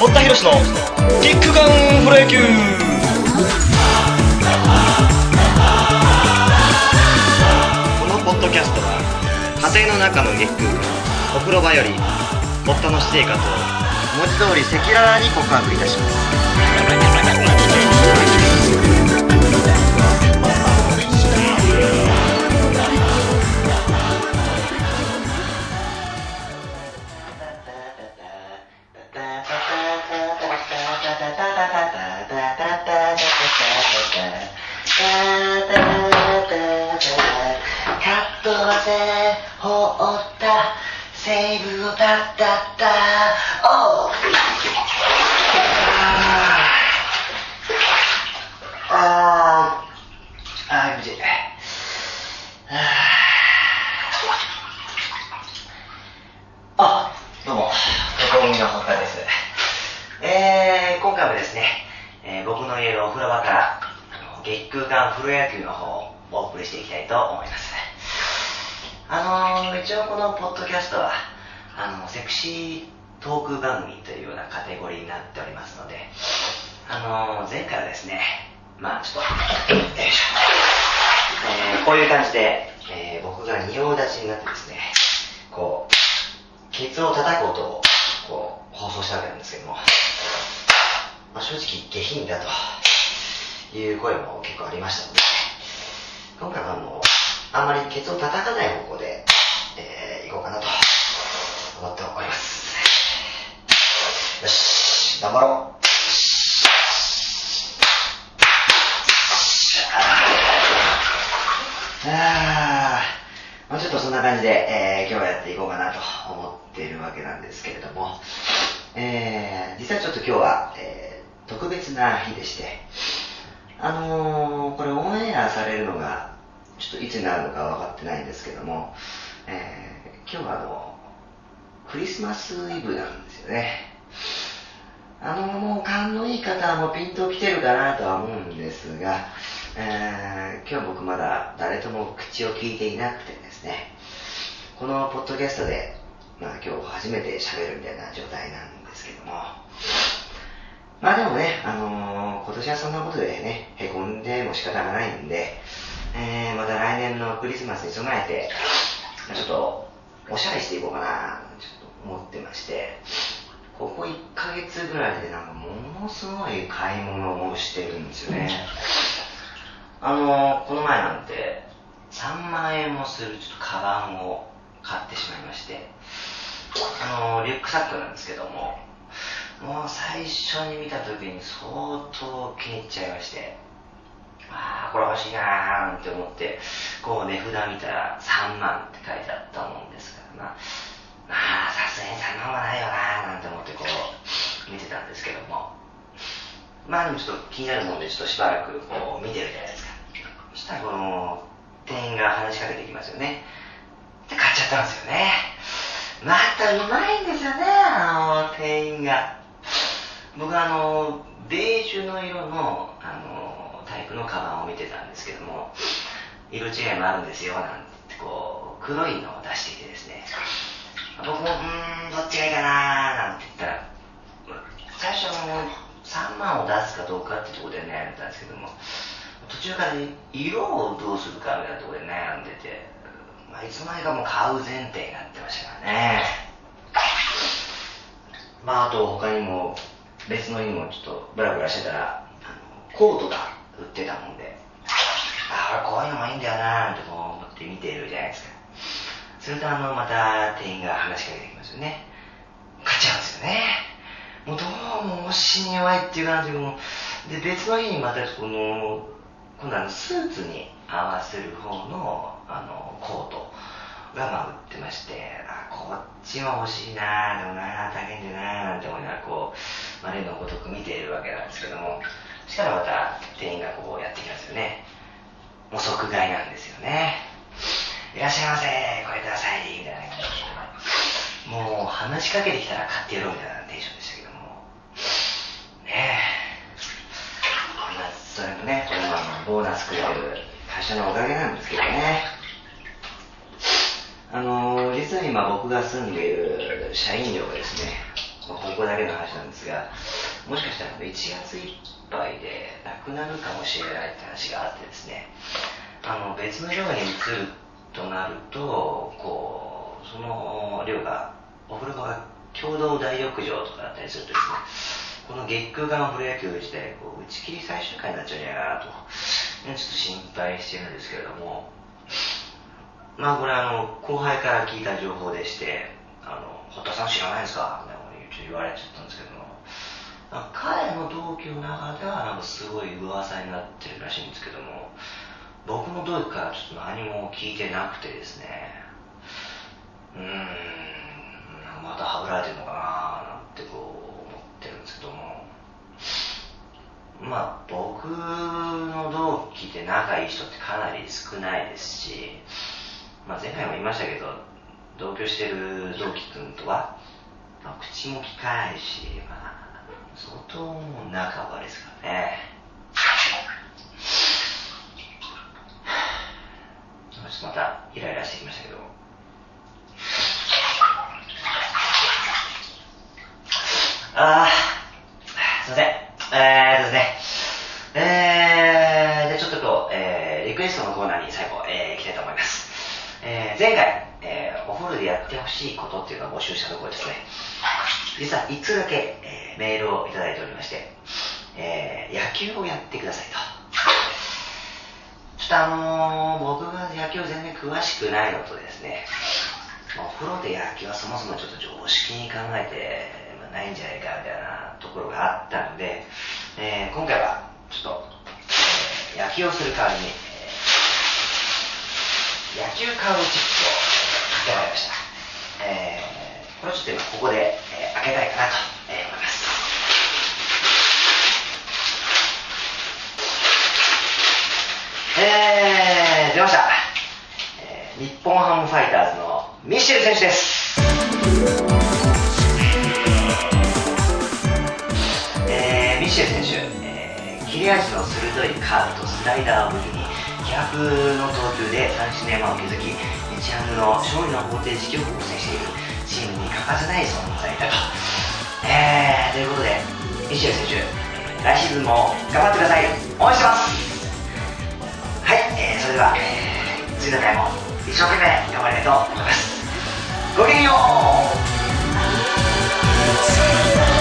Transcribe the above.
堀田博のキックガンプロ野球。このポッドキャストは家庭の中の月空間お風呂場より堀田の私生活を文字通り赤裸々に告白いたします。っ飛ばせ放ったセーブをたったった。おうあーあー気持ちいいあどうも。横海の堀田です。えー、今回はですね、えー僕の家のお風呂場からあの月空間プロ野球の方をお送りしていきたいと思います。あのー、一応このポッドキャストはあのセクシートーク番組というようなカテゴリーになっておりますのであのー、前回はですねまあちょっとよいしょ、えーこういう感じで、えー僕が仁王立ちになってですねこうケツを叩く音をこう放送したわけなんですけども、まあ、正直下品だという声も結構ありましたので今回はあのあんまりケツを叩かない方向で、えー、いこうかなと思っております。よし頑張ろう。あー。まあ、ちょっとそんな感じで、えー今日はやっていこうかなと思っているわけなんですけれども、えー実はちょっと今日は、えー特別な日でして、あのーこれオンエアされるのが、ちょっといつになるのか分かってないんですけども、えー今日はあの、クリスマスイブなんですよね。あの、もう勘のいい方はもうピンと来てるかなとは思うんですが、えー今日僕まだ誰とも口を聞いていなくてですね、このポッドキャストで、まあ今日初めて喋るみたいな状態なんですけども、まあでもね、あのー今年はそんなことでね、へこんでも仕方がないんで、えーまた来年のクリスマスに備えて、ちょっとおしゃれしていこうかな、ちょっと思ってまして、ここ1ヶ月ぐらいでなんかものすごい買い物をしてるんですよね。あのこの前なんて3万円もするちょっとカバンを買ってしまいまして、あのリュックサックなんですけども、もう最初に見た時に相当気に入っちゃいまして、ああ、これ欲しいなーなんて思って、こう値札見たら3万って書いてあったもんですから、まあ、まあ、さすがに3万はないよなーなんて思ってこう、見てたんですけども、まあでもちょっと気になるもんで、ちょっとしばらくこう見てるじゃないですか。そしたらこの、店員が話しかけてきますよね。で、買っちゃったんですよね。またうまいんですよね、あの、店員が。僕あの、ベージュの色の、あの、プのカバンを見てたんですけども、色違いもあるんですよ、なんて、こう、黒いのを出してきてですね、僕も、うーん、どっちがいいかなーなんて言ったら、最初あの、3万を出すかどうかってところで悩んでたんですけども、途中から色をどうするかみたいなところで悩んでて、まあ、いつの間にかもう買う前提になってましたからね。まあ、あと他にも、別の日にもちょっとブラブラしてたら、コートが売ってたもんで、ああ、こういうのもいいんだよなーってこう思って見てるじゃないですか。するとあの、また店員が話しかけてきますよね。買っちゃうんですよね。もうどうも推しに弱いっていう感じで、もで、別の日にまたこの、今度あのスーツに合わせる方のあのコートがまあ売ってまして、あ、こっちも欲しいなでもな高いんだよななんて思いながらこう、まあ、例のごとく見ているわけなんですけども、そしたらまた店員がこうやってきますよね。もう即買いなんですよね。いらっしゃいませ、これください、みたいな。もう話しかけてきたら買ってやろうみたいなテンションでしたけども。ねえ。まあ、それもね、これもあのボーナスくれる会社のおかげなんですけどね。あの、実は今僕が住んでいる社員寮がですね、ここだけの話なんですが、もしかしたら1月いっぱいでなくなるかもしれないって話があってですね、あの別の寮に移るとなると、こう、その寮が、お風呂場が共同大浴場とかだったりするとですね、この月空間プロ野球自体、こう打ち切り最終回になっちゃうんじゃないかなと、ちょっと心配してるんですけれども、まあこれあの、後輩から聞いた情報でして、あの、堀田さん知らないですか？みたいな言われちゃったんですけども、彼の同期の中ではなんかすごい噂になってるらしいんですけども、僕の同期からちょっと何も聞いてなくてですね、うーん、またはぶられてるのかななんてこう思ってるんですけども、まあ僕の同期で仲いい人ってかなり少ないですし、まあ、前回も言いましたけど、同居してる同期君とは、まあ、口も利かないし、まあ、相当もう仲悪いですからね。ちょっとまたイライラしてきましたけど。ああ、すいません。えーとですね。えー、じゃあちょっとこう、えー、リクエストのコーナーに最後、えー、行きたいと思います。えー、前回、えー、お風呂でやってほしいことっていうのを募集したところですね、実は1つだけ、えー、メールをいただいておりまして、えー、野球をやってくださいと。ちょっとあのー、僕が野球全然詳しくないのとですね、お風呂で野球はそもそもちょっと常識に考えてないんじゃないかみたいなところがあったので、えー、今回はちょっと、えー、野球をする代わりに、野球カードチップをかけられました。えー、これちょっと今ここで、えー、開けたいかなと、思います。えー、出ました。えー、日本ハムファイターズのミッシェル選手です。えー、ミッシェル選手、えー、切れ味の鋭いカーブとスライダーを武器に気迫の投球で三振の山を築き日ハムの勝利の方程式を構成しているチームに欠かせない存在だと、えー、ということで西谷選手来シーズンも頑張ってください。応援してます。はい、えー、それでは、えー、次の回も一生懸命頑張りたいと思います。ごきげんよう。